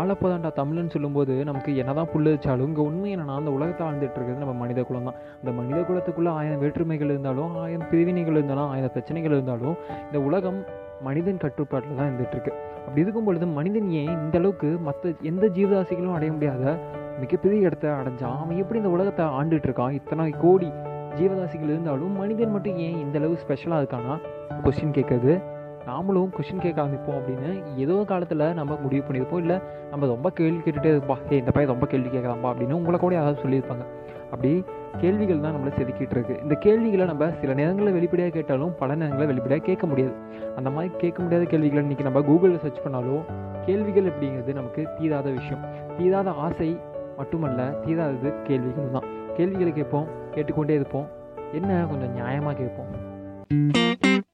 ஆளப்போதாண்டா தமிழ்னு சொல்லும்போது நமக்கு என்னதான் புல்லு வச்சாலும் இங்கே உண்மை என்னன்னா அந்த உலகத்தை ஆழ்ந்துட்டு இருக்கிறது நம்ம மனித குலம் தான். இந்த மனித குலத்துக்குள்ளே ஆயிரம் வேற்றுமைகள் இருந்தாலும் ஆயிரம் பிரிவினைகள் இருந்தாலும் ஆயிரம் பிரச்சனைகள் இருந்தாலும் இந்த உலகம் மனிதன் கட்டுப்பாட்டில் தான் இருந்துட்டு அப்படி இருக்கும் பொழுது மனிதன் ஏன் இந்த அளவுக்கு மற்ற எந்த ஜீவராசிகளும் அடைய முடியாத மிகப்பெரிய இடத்த அடைஞ்சான் அவன் எப்படி இந்த உலகத்தை ஆண்டுட்டு இருக்கான்? இத்தனை கோடி ஜீவராசிகள் இருந்தாலும் மனிதன் மட்டும் ஏன் இந்த அளவு ஸ்பெஷலாக இருக்கானா கொஸ்டின் கேட்குறது. நாமளும் கொஷின் கேட்க ஆரம்பிப்போம் அப்படின்னு ஏதோ காலத்தில் நம்ம முடிவு பண்ணியிருப்போம். இல்லை நம்ம ரொம்ப கேள்வி கேட்டுகிட்டே இருப்பா ஏ இந்த பையன் ரொம்ப கேள்வி கேட்கலாம்பா அப்படின்னு உங்களை கூட யாராவது சொல்லியிருப்பாங்க. அப்படி கேள்விகள் தான் நம்மளை செதுக்கிட்டு இருக்கு. இந்த கேள்விகளை நம்ம சில நேரங்களில் வெளிப்படையாக கேட்டாலும் பல நேரங்களில் வெளிப்படையாக கேட்க முடியாது. அந்த மாதிரி கேட்க முடியாத கேள்விகளை இன்றைக்கி நம்ம கூகுளில் சர்ச் பண்ணாலும் கேள்விகள் அப்படிங்கிறது நமக்கு தீராத விஷயம். தீராத ஆசை மட்டுமல்ல தீராதது கேள்விகள் தான். கேள்விகளை கேட்போம் கேட்டுக்கொண்டே இருப்போம். என்ன கொஞ்சம் நியாயமாக கேட்போம்.